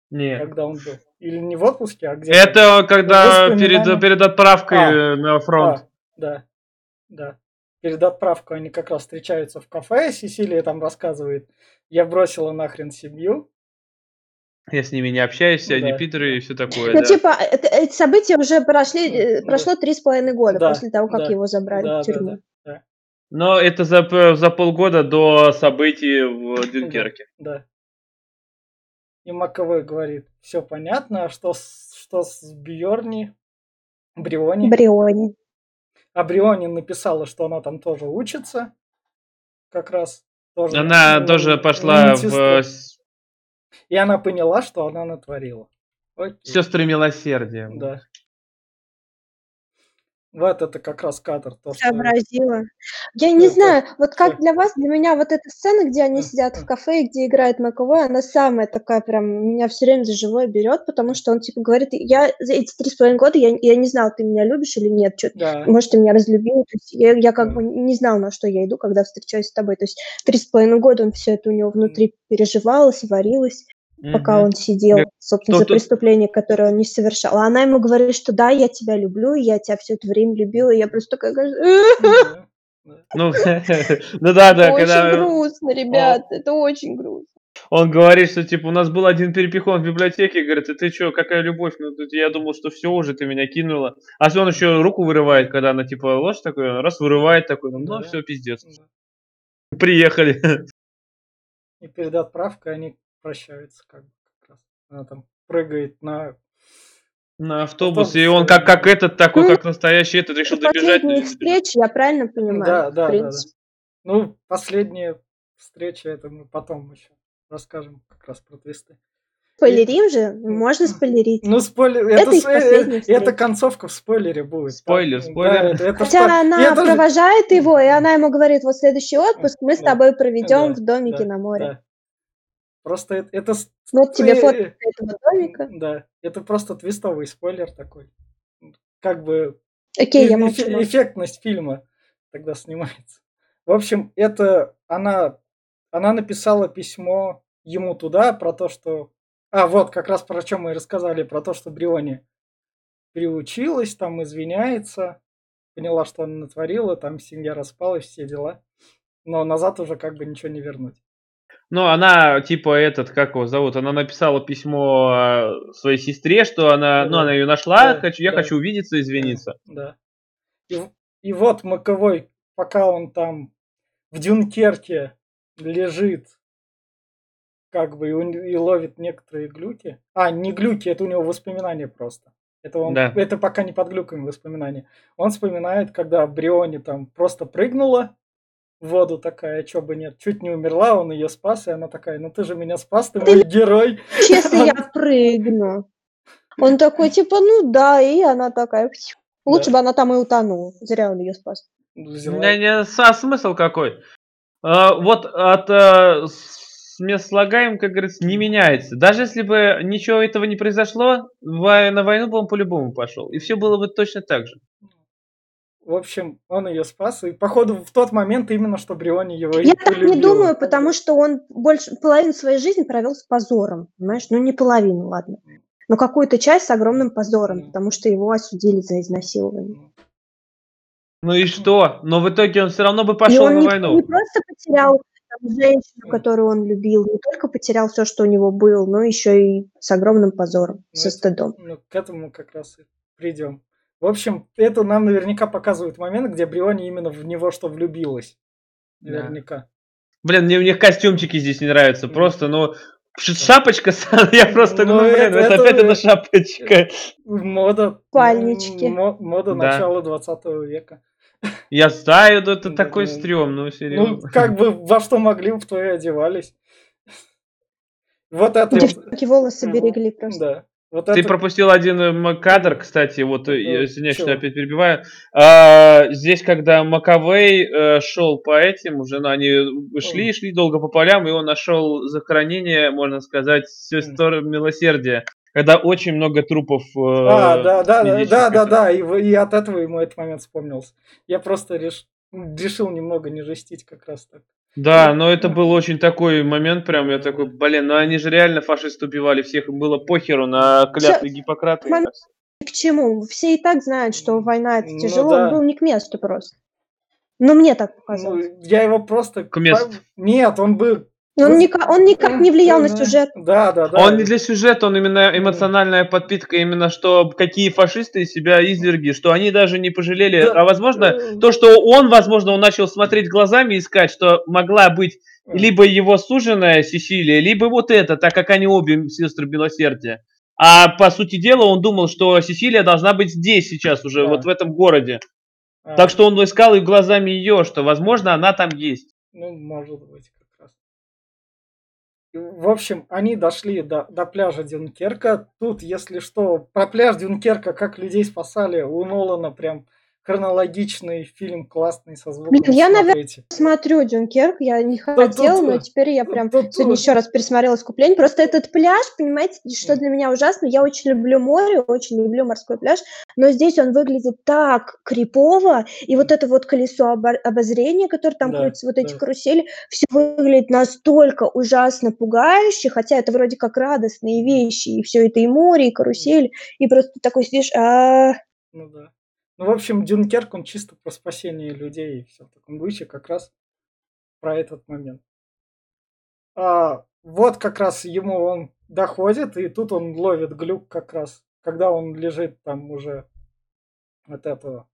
B: Нет.
A: когда он был. Или не в отпуске, а где
B: Это когда перед, перед отправкой
A: А,
B: на фронт.
A: А, да, да. Перед отправкой они как раз встречаются в кафе, Сесилия там рассказывает, я бросила нахрен семью.
B: Я с ними не общаюсь, они
A: Да.
B: питеры и все такое.
C: Ну,
B: да.
C: типа, это- эти события уже прошли, э,
A: Да.
C: прошло три с половиной года
A: Да,
C: после того, как
A: да,
C: его забрали
A: Да,
C: в
A: да,
C: тюрьму.
A: да,
B: Но это за, за полгода до событий в Дюнкерке.
A: да. И Маковой говорит, все понятно, а что с, что с Бьорни, Бриони?
C: Бриони.
A: А Бриони написала, что она там тоже учится, как раз. Тоже,
B: Она
A: ну,
B: тоже пошла в
A: медсестру. И она поняла, что она натворила. Окей.
B: сестры милосердия.
A: Да. Вот это как раз кадр. То, что...
C: Сообразила. Я не
A: Это-
C: знаю, вот как для вас, для меня вот эта сцена, где они сидят в кафе, и где играет Маковой, она самая такая прям, меня все время за живое берет, потому что он типа говорит, я за эти три с половиной года, я, я не знал, ты меня любишь или нет, чё-
A: Да.
C: может, ты меня разлюбил, то есть я, я как бы не знал, на что я иду, когда встречаюсь с тобой, то есть три с половиной года он все это у него внутри переживалось, варилось, пока он сидел, собственно, за преступление, которое он не совершал. А она ему говорит, что да, я тебя люблю, я тебя все это время любила, и я просто такая,
A: да.
B: Ну, ну да, да,
C: очень
B: когда
C: грустно, ребят, это очень грустно.
B: он говорит, что типа у нас был один перепихон в библиотеке, говорит, ты что, какая любовь? Ну, тут я думал, что все уже, ты меня кинула. А он еще руку вырывает, когда она типа ложь такой, он раз вырывает такой, ну,
A: Да.
B: все, пиздец.
A: Да.
B: Приехали.
A: И перед отправкой они прощаются как бы как раз. Она там прыгает на...
B: На автобус,
A: Автобус,
B: и он как, как этот такой,
C: Ну,
B: как настоящий этот, решил
C: Это
B: добежать.
C: последняя их встреча, я правильно понимаю?
A: Да, да, да, да. Ну, последняя встреча, это мы потом еще расскажем как раз про твисты.
C: Спойлерим же? Можно спойлерить.
A: Ну, спойлер,
C: Это
A: это, с- э, это концовка в спойлере будет.
B: Спойлер,
A: Да,
B: спойлер.
A: это- это
C: Хотя
A: спо-
C: она
A: Я даже-
C: провожает его, и она ему говорит, вот следующий отпуск мы с
A: Да,
C: тобой проведем
A: да,
C: в домике
A: да,
C: на море.
A: да. Просто это, это с-
C: Вот тебе фото этого домика.
A: Да, это просто твистовый спойлер такой. Как бы
C: Окей, я молчу.
A: эффектность фильма тогда снимается. В общем, это она, она написала письмо ему туда про то, что... А, вот, как раз про чем мы и рассказали, про то, что Бриони приучилась, там извиняется, поняла, что она натворила, там семья распалась, все дела. Но назад уже как бы ничего не вернуть.
B: Ну, она, типа, этот, как его зовут, она написала письмо э, своей сестре, что она, ну,
A: Да.
B: она ее нашла,
A: Да,
B: хочу, я
A: да.
B: хочу увидеться, извиниться.
A: Да. И, и вот Маковой, пока он там в Дюнкерке лежит, как бы, и, он- и ловит некоторые глюки. А, не глюки, это у него воспоминания просто. Это, он,
B: Да.
A: это пока не под глюками воспоминания. Он вспоминает, когда Бриони там просто прыгнула в воду такая, чё бы нет, чуть не умерла, он ее спас, и она такая, ну ты же меня спас, ты мой герой.
C: Если я прыгну. Он такой, типа, ну да, и она такая, лучше
A: Да.
C: бы она там и утонула. Зря он ее спас.
A: Взяла.
B: Не, не, а смысл какой? А, вот от э, с- мест слагаем, как говорится, не меняется. Даже если бы ничего этого не произошло, на войну бы он по-любому пошел. И все было бы точно так же.
A: В общем, он ее спас, и походу в тот момент именно, что Бриони его и
C: Я так не
A: полюбила.
C: думаю, потому что он больше половину своей жизни провел с позором, понимаешь? Ну, не половину, ладно. Но какую-то часть с огромным позором, потому что его осудили за изнасилование.
B: Ну и что? Но в итоге он все равно бы
C: И
B: пошел
C: он
B: на
C: не,
B: войну.
C: не просто потерял там, женщину, которую он любил, не только потерял все, что у него было, но еще и с огромным позором,
A: Ну,
C: со
A: это-
C: стыдом.
A: Ну, к этому как раз и придем. В общем, это нам наверняка показывает момент, где Бриони именно в него что влюбилась.
B: Да.
A: Наверняка.
B: Блин, мне, мне костюмчики здесь не нравятся. Просто, ну, шапочка, я просто,
A: Ну,
B: ну, блин,
A: это-
B: это опять эта шапочка.
A: Мода.
C: Спальнички.
A: мо- мода
B: Да.
A: начала 20 века.
B: Я знаю, ну это
A: Да,
B: такой
A: ну,
B: стрём, ну,
A: Ну,
B: серьезно.
A: как бы во что могли, в то и одевались. Вот это...
C: Девчонки волосы берегли просто.
A: Да. Вот
B: Ты
A: это...
B: пропустил один э, кадр, кстати, вот, э,
A: Ну,
B: извиняюсь, что опять перебиваю. А, здесь, когда Маковей э, шел по этим, уже ну, они шли, шли долго по полям, и он нашел захоронение, можно сказать, сестер милосердия, когда очень много трупов. э,
A: А, да, да, да, да, да, да, и, и от этого ему этот момент вспомнился. Я просто реш- решил немного не жестить как раз так.
B: Да, но это был очень такой момент, прям я такой, блин, ну они же реально фашисты убивали всех, им было похеру на клятвы Гиппократа. и
C: Момент-
B: всё.
C: К чему? Все и так знают, что война это
A: Ну
C: тяжело,
A: да.
C: он был не к месту просто. Ну, мне так
A: Ну,
C: показалось.
A: я его просто...
B: К месту.
A: Нет, он был...
C: он,
A: ну,
C: никак, он никак не влиял на сюжет.
A: Да, да, да.
B: Он не для сюжета, он именно эмоциональная подпитка, именно что какие фашисты из себя изверги, что они даже не пожалели.
A: Да,
B: А возможно,
A: э,
B: то, что он, возможно, он начал смотреть глазами, искать, что могла быть либо его суженая Сесилия, либо вот это, так как они обе сестры милосердия. А по сути дела он думал, что Сесилия должна быть здесь сейчас уже,
A: Да.
B: вот в этом городе.
A: а,
B: Так что он искал и глазами ее, что, возможно, она там есть.
A: Ну, может быть, В общем, они дошли до, до пляжа Дюнкерка. Тут, если что, про пляж Дюнкерка, как людей спасали, у Нолана прям хронологичный фильм классный со звуком.
C: Блин, я, наверное. Смотрю Дюнкерк, я не хотела, но теперь я прям сегодня еще раз пересмотрела искупление. Просто этот пляж, понимаете, что для меня ужасно. Я очень люблю море, очень люблю морской пляж, но здесь он выглядит так крипово, и вот это вот колесо обо- обозрения, которое там
A: Да,
C: крутится, вот эти
A: да.
C: карусели, все выглядит настолько ужасно пугающе, хотя это вроде как радостные вещи, и все это и море, и карусель, и просто такой сидишь, а
A: Ну да. Ну, в общем, Дюнкерк, он чисто про спасение людей и все в таком духе, как раз про этот момент. А, вот как раз ему он доходит, и тут он ловит глюк как раз, когда он лежит там уже от этого.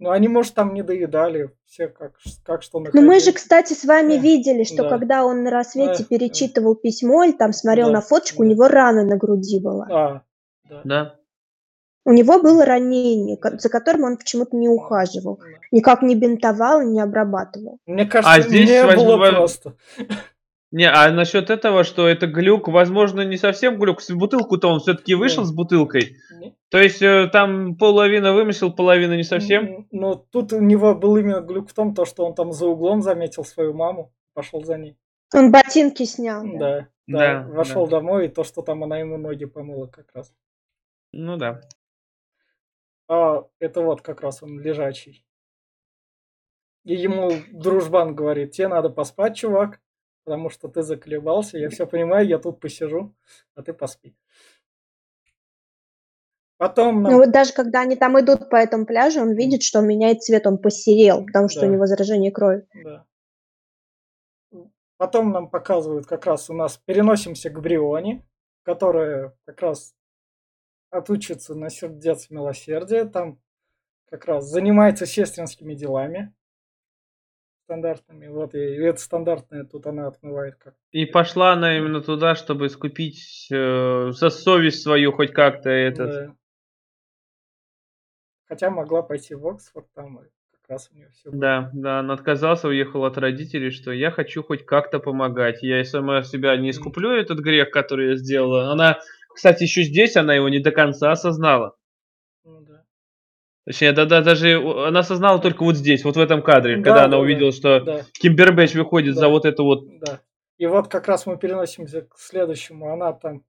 A: Ну, они, может, там не доедали все как, как что
C: Ну, мы же,
A: находили.
C: кстати, с вами
A: Да,
C: видели, что
A: да.
C: когда он на рассвете
A: Да,
C: перечитывал письмо или там смотрел
A: Да,
C: на фоточку, у
A: да.
C: него рана на груди была.
A: А, да.
B: Да.
C: У него было ранение, за которым он почему-то не ухаживал.
A: Да.
C: Никак не бинтовал, не обрабатывал.
A: Мне кажется,
B: А здесь
A: не
B: возьму-
A: было просто.
B: Не, а насчет этого, что это глюк, возможно, не совсем глюк. С бутылку-то он все-таки вышел
A: Да.
B: с бутылкой.
A: Не-
B: То есть э, там половина вымысел, половина не совсем.
A: Но тут у него был именно глюк в том, то, что он там за углом заметил свою маму, пошел за ней.
C: Он ботинки снял. да.
A: Да, да,
B: Да,
A: вошел
B: да.
A: домой, и то, что там она ему ноги помыла как раз.
B: Ну да.
A: А это вот как раз он лежачий. И ему дружбан говорит, тебе надо поспать, чувак, потому что ты заколебался, я все понимаю, я тут посижу, а ты поспи. Потом нам-
C: Ну вот даже когда они там идут по этому пляжу, он видит, что он меняет цвет, он посерел, потому что
A: Да.
C: у него заражение крови.
A: Да. Потом нам показывают как раз у нас переносимся к Брионе, которая как раз отучится на сердец милосердия, там как раз занимается сестринскими делами стандартными. Вот и это стандартное тут она отмывает как.
B: И пошла она именно туда, чтобы искупить э, за совесть свою хоть как-то этот.
A: Да. Хотя могла пойти в Оксфорд, там как раз у нее все.
B: Да, да, она отказался, уехал от родителей, что я хочу хоть как-то помогать. Я и сама себя не искуплю этот грех, который я сделала. Она, кстати, еще здесь она его не до конца осознала.
A: Ну, да.
B: Точнее, да, да, даже она осознала только вот здесь, вот в этом кадре,
A: Да,
B: когда
A: да,
B: она
A: да,
B: увидела, что
A: да.
B: Кимбербэтч выходит
A: Да.
B: за вот эту вот.
A: Да. И вот как раз мы переносимся к следующему. Она там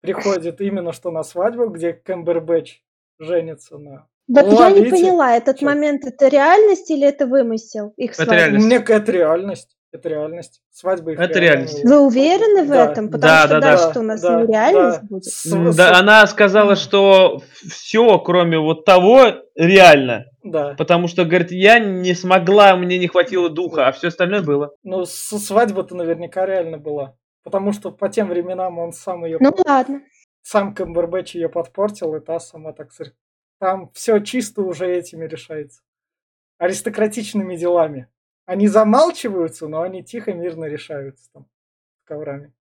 A: приходит именно что на свадьбу, где Кэмбербэтч женится на...
C: Вот я не
A: Ловите.
C: поняла, этот
A: Чё?
C: момент это реальность или это вымысел? Их
B: Это реальность.
A: Мне это реальность. Это реальность. Свадьба их
B: Это
A: реально
B: реальность.
C: Вы уверены в
A: Да.
C: этом? Потому
B: Да,
C: что
B: да, да.
C: дальше-то у нас
A: Да,
C: нереальность
A: да.
C: будет.
A: С-
B: М,
A: с-
B: Да, она сказала, что все, кроме вот того, реально.
A: Да.
B: Потому что, говорит, я не смогла, мне не хватило духа, а все остальное было.
A: Ну, свадьба-то наверняка реально была. Потому что по тем временам он сам ее...
C: Ну ладно.
A: Сам Кэмбербэтч ее подпортил, и та сама так... Там все чисто уже этими решается. Аристократичными делами. Они замалчиваются, но они тихо, мирно решаются там коврами.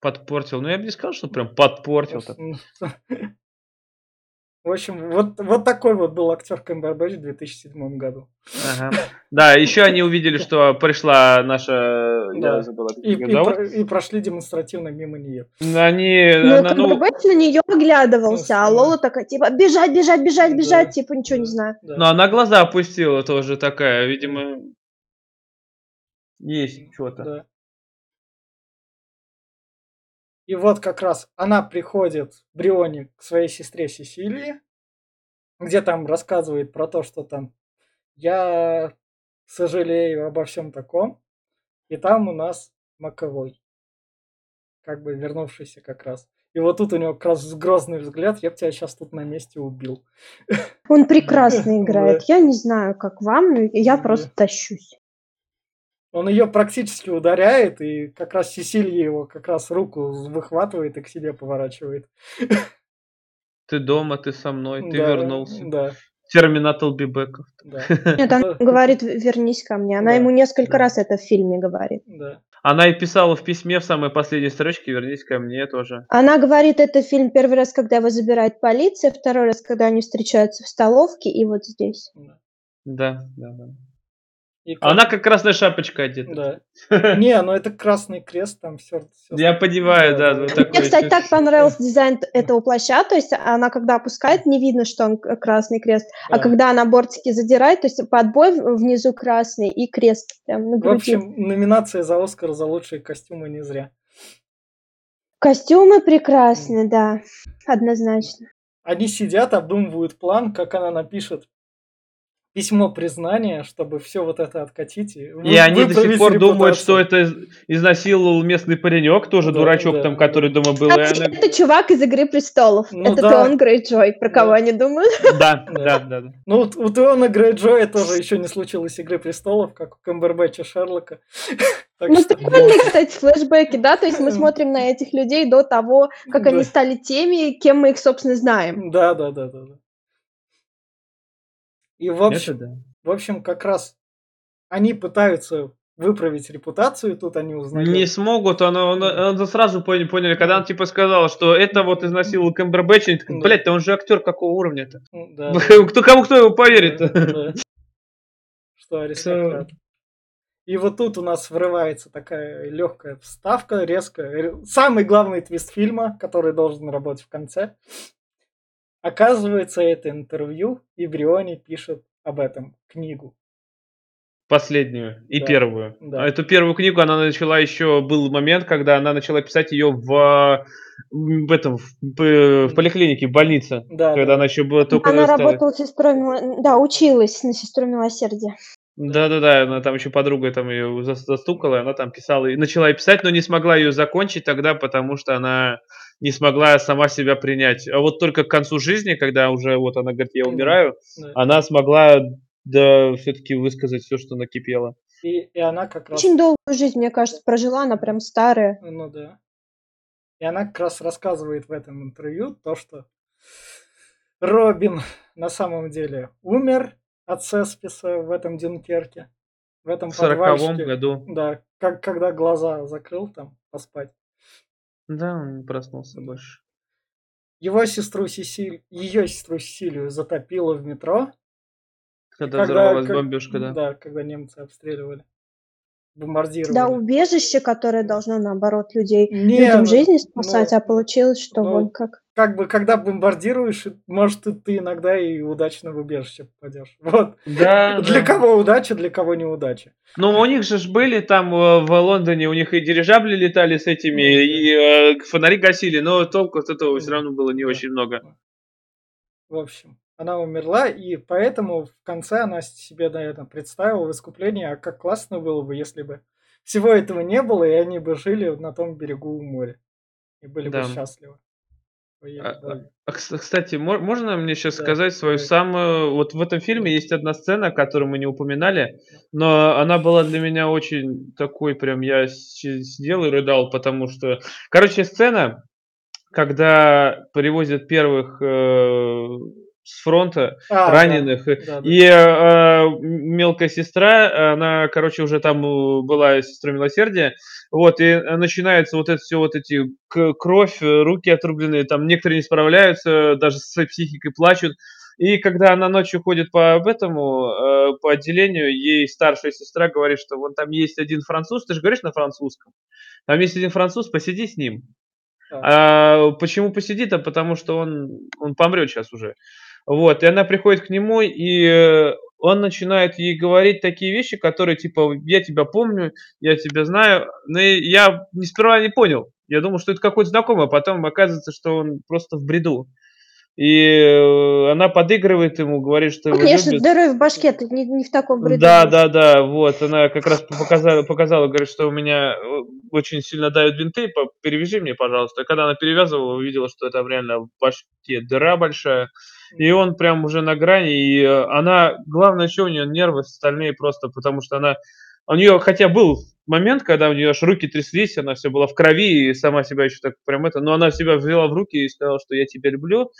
B: Подпортил. Ну, я бы не сказал, что прям подпортил.
A: В общем, вот, вот такой вот был актер Кэмбербэтч в 2007 году.
B: Ага. Да, еще они увидели, что пришла наша
A: Да.
B: я забыл, как
A: И, и про- и прошли демонстративно мимо нее.
B: Они,
C: Ну,
B: она, ну,
C: Камбербэтч на нее оглядывался, а
A: Ну,
C: Лола такая, типа, бежать, бежать, бежать,
A: Да,
C: бежать, типа, ничего
A: да,
C: не знаю.
A: да.
B: ну, она глаза опустила тоже такая, видимо, есть что-то.
A: Да. И вот как раз она приходит, Бриони, к своей сестре Сесилии, где там рассказывает про то, что там я сожалею обо всем таком. И там у нас Маковой, как бы вернувшийся как раз. И вот тут у него как раз грозный взгляд, я бы тебя сейчас тут на месте убил.
C: Он прекрасно играет. Я не знаю, как вам, но я просто тащусь.
A: Он ее практически ударяет, и как раз Сесилия его как раз руку выхватывает и к себе поворачивает.
B: Ты дома, ты со мной, ты
A: Да,
B: вернулся.
A: Да,
B: Терминатор Бибеков.
A: да.
C: Нет, она говорит, вернись ко мне. Она
A: Да,
C: ему несколько
B: да.
C: раз это в фильме говорит.
A: Да.
B: Она и писала в письме в самой последней строчке «Вернись ко мне» тоже.
C: Она говорит это фильм первый раз, когда его забирает полиция, второй раз, когда они встречаются в столовке, и вот здесь.
A: да.
B: Да, да, да.
A: И как-
B: Она как красная шапочка одета.
A: Да. Не, ну это красный крест, там все.
B: Я понимаю, да, вот
C: Мне, кстати, так понравился дизайн этого плаща, то есть она когда опускает, не видно, что он красный крест, а
A: Да.
C: когда она бортики задирает, то есть подбой в- внизу красный и крест прям на
A: В
C: груди.
A: общем, номинация за Оскар за лучшие костюмы не зря.
C: Костюмы прекрасные, да, однозначно.
A: Они сидят, обдумывают план, как она напишет письмо признания, чтобы все вот это откатить. И, вы-
B: И они до сих пор думают, что
A: репутацию.
B: это из- изнасиловал местный паренек, тоже
A: Да,
B: дурачок
A: да,
B: там,
A: да.
B: который дома был.
C: Кстати,
B: она-
C: это чувак из «Игры престолов».
A: Ну
C: это
A: да.
C: Теон Грейджой, про кого
A: Да.
C: они думают.
B: Да,
A: Да.
B: да, да. да.
A: Ну, вот у Теона Грейджоя тоже еще не случилось Игры Престолов, как у Камбербэтча Шерлока. Так
C: Ну,
A: что-
C: прикольные, кстати, флешбеки, да, то есть мы смотрим на этих людей до того, как
A: Да.
C: они стали теми, кем мы их, собственно, знаем.
A: Да, да, да, да. да. И в общем,
B: Это да.
A: в общем, как раз они пытаются выправить репутацию, тут они узнают.
B: Не смогут, оно, оно, оно сразу поняли, поняли, когда он типа сказал, что это вот изнасиловал Кэмбербэтч, они такие, блядь, да он же актер какого уровня-то?
A: Ну, да,
B: Кто, кому кто его поверит?
A: да, да. Что аристократ. И вот тут у нас врывается такая легкая вставка, резкая. Самый главный твист фильма, который должен работать в конце. Оказывается, это интервью, и Бриони пишет об этом книгу.
B: Последнюю и
A: Да,
B: первую.
A: да.
B: А Эту первую книгу она начала еще, был момент, когда она начала писать ее в, в этом, в, в поликлинике, в больнице.
A: Да,
B: когда
A: да.
B: она еще была только
C: Она
B: стала-
C: работала сестрой, да, училась на сестру милосердия.
B: Да-да-да, она там еще подруга там ее застукала, и она там писала, и начала писать, но не смогла ее закончить тогда, потому что она не смогла сама себя принять. А вот только к концу жизни, когда уже вот она говорит, я умираю,
A: Да.
B: она смогла да, все-таки высказать все, что накипело.
A: И, и она как раз...
C: Очень долгую жизнь, мне кажется, прожила, она прям старая.
A: Ну да. И она как раз рассказывает в этом интервью то, что Робин на самом деле умер от Сесписа в этом Дюнкерке. В этом
B: В сороковом году.
A: Да, как, когда глаза закрыл там поспать.
B: Да, он не проснулся больше.
A: Его сестру Сесиль, ее сестру Сесилию затопило в метро.
B: Когда, взорвалась
A: как-
B: бомбежка, да.
A: Да, когда немцы обстреливали. Бомбардировали.
C: Да, убежище, которое должно, наоборот, людей
A: Не,
C: людям
A: ну,
C: жизни спасать,
A: ну,
C: а получилось, что
A: ну,
C: вон как.
A: как бы, когда бомбардируешь, может, и ты иногда и удачно в убежище попадешь. Вот.
B: Да,
A: Для
B: да.
A: кого удача, для кого неудача.
B: Ну, у них же ж были там э, в Лондоне, у них и дирижабли летали с этими, и э, фонари гасили, но толку от этого все равно было не очень много.
A: В общем, она умерла, и поэтому в конце она себе, наверное, представила в искупление, а как классно было бы, если бы всего этого не было, и они бы жили на том берегу моря. И были
B: Да.
A: бы счастливы.
B: А-. А, кс- Кстати, мо- можно мне сейчас
A: Да,
B: сказать свою
A: давай.
B: самую... Вот в этом фильме есть одна сцена, которую мы не упоминали, но она была для меня очень такой, прям я сидел и рыдал, потому что... Короче, сцена, когда привозят первых э, с фронта
A: А, да,
B: раненых, э,
A: да, да.
B: и э, мелкая сестра, она, короче, уже там э, была сестрой милосердия, вот, и начинается вот это все, вот эти кровь, э, руки отрубленные, там некоторые не справляются, даже своей психикой плачут, И когда она ночью ходит по этому, э, по отделению, ей старшая сестра говорит, что вон там есть один француз, ты же говоришь на французском, там есть один француз, посиди с ним. А, почему посидит? А потому что он, он помрет сейчас уже. Вот, и она приходит к нему, и он начинает ей говорить такие вещи, которые типа я тебя помню, я тебя знаю, но я не сперва не понял. Я думал, что это какой-то знакомый, а потом оказывается, что он просто в бреду. И э, она подыгрывает ему, говорит, что
C: ну, конечно, любит. здоровье в башке, ты не, не в таком бреду.
B: Да, да, да, вот, она как раз показала, показала, говорит, что у меня э, очень сильно дают винты, перевяжи мне, пожалуйста. И когда она перевязывала, увидела, что это реально в башке дыра большая, и он прям уже на грани, и э, она, главное, что у нее нервы стальные просто, потому что она, у нее, хотя был момент, когда у нее аж руки тряслись, она все была в крови, и сама себя еще так прям это, но она себя взяла в руки и сказала, что я тебя люблю,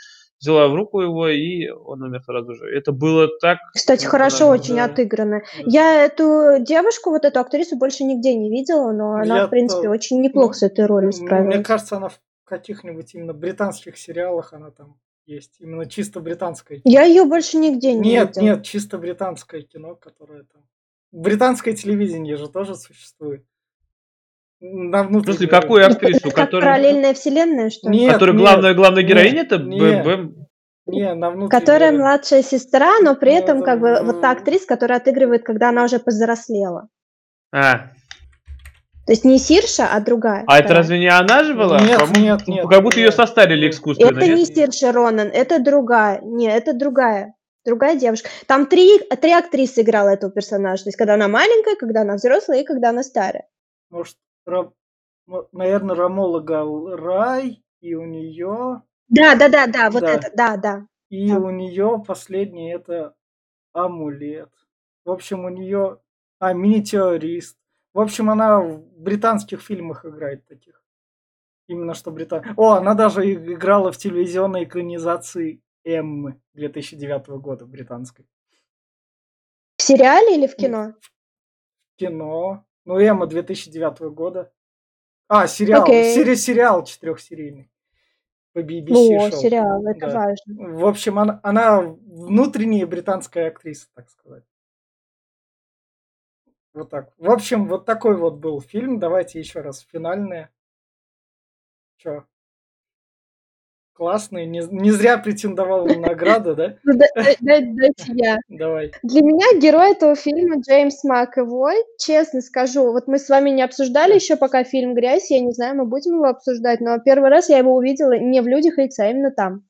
B: взяла в руку его, и он умер сразу же. Это было так...
C: Кстати, хорошо да, очень да. отыграно. Да. Я эту девушку, вот эту актрису больше нигде не видела, но она, Я в принципе, то... очень неплохо ну, с этой ролью справилась.
A: Мне кажется, она в каких-нибудь именно британских сериалах, она там есть. Именно чисто британское
C: кино. Я ее больше нигде не
A: Нет,
C: видела.
A: нет, чисто британское кино, которое там... Британское телевидение же тоже существует.
B: На внутренней... В смысле, какую актрису?
C: Как которая... параллельная вселенная, что ли?
B: Нет, которая главная, главная героиня это БМ?
A: Не, на внутренней...
C: Которая младшая сестра, но при ну, этом как бы вот та актриса, которая отыгрывает, когда она уже повзрослела.
B: А,
C: то есть не Сирша, а другая.
B: А это разве не она же была?
A: Нет, По нет, нет.
B: Как будто нет. ее состарили искусственно.
C: Это нет? не Сирша Ронан, это другая. Нет, это другая. Другая девушка. Там три, три актрисы играла этого персонажа. То есть, когда она маленькая, когда она взрослая и когда она старая.
A: Может, Ра... наверное, Рамола Галрай, и у нее...
C: Да, да, да, да, вот да. это, да, да.
A: И да. у нее последний это амулет. В общем, у нее... А, мини-террорист. В общем, она в британских фильмах играет таких. Именно что британ... О, она даже играла в телевизионной экранизации Эммы 2009 года британской.
C: В сериале или в кино?
A: В кино. Ну, Эмма 2009 года. А, сериал. Okay. Сери сериал четырехсерийный.
C: По BBC Ну, шоу. сериал, это да. важно.
A: В общем, она, она внутренняя британская актриса, так сказать. Вот так. В общем, вот такой вот был фильм. Давайте еще раз финальное. Че? Классный, не, не зря претендовал на награду, да?
C: Ну, дайте я.
A: Давай.
C: Для меня герой этого фильма Джеймс Маковой. Честно скажу, вот мы с вами не обсуждали еще пока фильм «Грязь», я не знаю, мы будем его обсуждать, но первый раз я его увидела не в «Людях Икс», а именно там.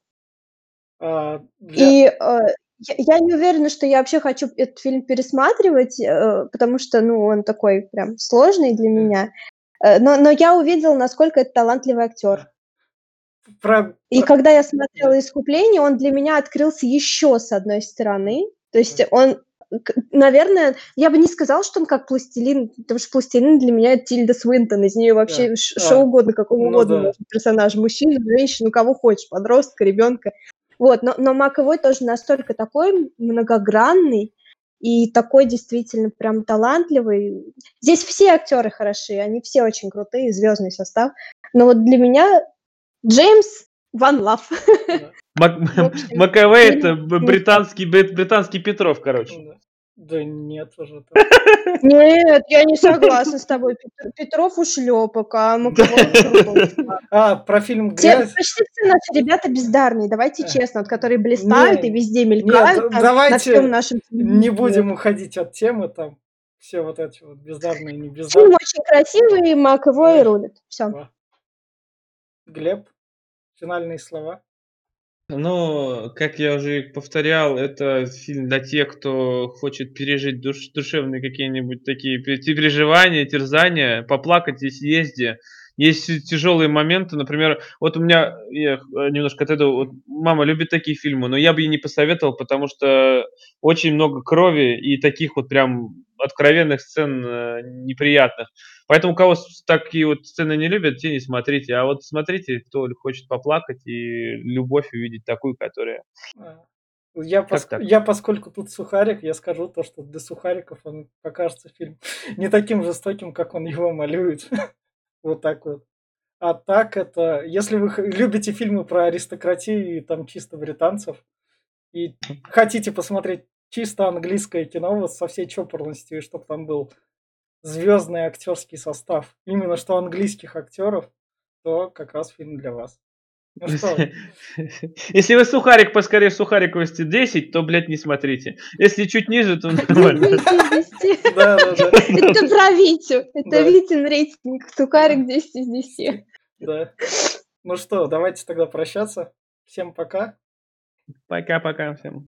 A: А,
C: И э, я, не уверена, что я вообще хочу этот фильм пересматривать, э, потому что, ну, он такой прям сложный для меня. Э, но, но я увидела, насколько это талантливый актер. Про... И когда я смотрела «Искупление», он для меня открылся еще с одной стороны. То есть он, наверное, я бы не сказала, что он как пластилин, потому что пластилин для меня это Тильда Свинтон, из нее вообще да. что угодно, какого ну, угодно да. персонаж, мужчина, женщина, кого хочешь, подростка, ребенка. Вот, но, но Маковой тоже настолько такой многогранный и такой действительно прям талантливый. Здесь все актеры хороши, они все очень крутые, звездный состав. Но вот для меня Джеймс Ван Лав.
B: Маковей это британский, британский Петров, короче.
A: Да нет уже.
C: Нет, я не согласна с тобой. Петров ушлепок, а
A: А, про фильм «Грязь».
C: Почти все наши ребята бездарные, давайте честно, от которые блистают и везде мелькают
A: давайте не будем уходить от темы там. Все вот эти вот бездарные, не бездарные.
C: Фильм очень красивый, Мак его и рулит. Все.
A: Глеб, финальные слова.
B: Ну, как я уже повторял, это фильм для тех, кто хочет пережить душ, душевные какие-нибудь такие переживания, терзания, поплакать и съезде. Есть тяжелые моменты, например, вот у меня, я э, немножко отойду, вот мама любит такие фильмы, но я бы ей не посоветовал, потому что очень много крови и таких вот прям откровенных сцен э, неприятных. Поэтому, у кого такие вот сцены не любят, те не смотрите. А вот смотрите, кто хочет поплакать и любовь увидеть такую, которая...
A: А, я, пос... я поскольку тут сухарик, я скажу то, что для сухариков он покажется фильм не таким жестоким, как он его малюет. Вот так вот. А так это, если вы любите фильмы про аристократию и там чисто британцев, и хотите посмотреть чисто английское кино вот со всей чопорностью, и чтобы там был звездный актерский состав, именно что английских актеров, то как раз фильм для вас. Ну что,
B: Если вы сухарик поскорее сухариковости 10, то, блядь, не смотрите. Если чуть ниже, то нормально.
C: 10 из 10.
A: да, да, да,
C: Это про Витю. Это. Витин рейтинг. Сухарик 10 из 10.
A: да. Ну что, давайте тогда прощаться. Всем пока.
B: Пока-пока всем.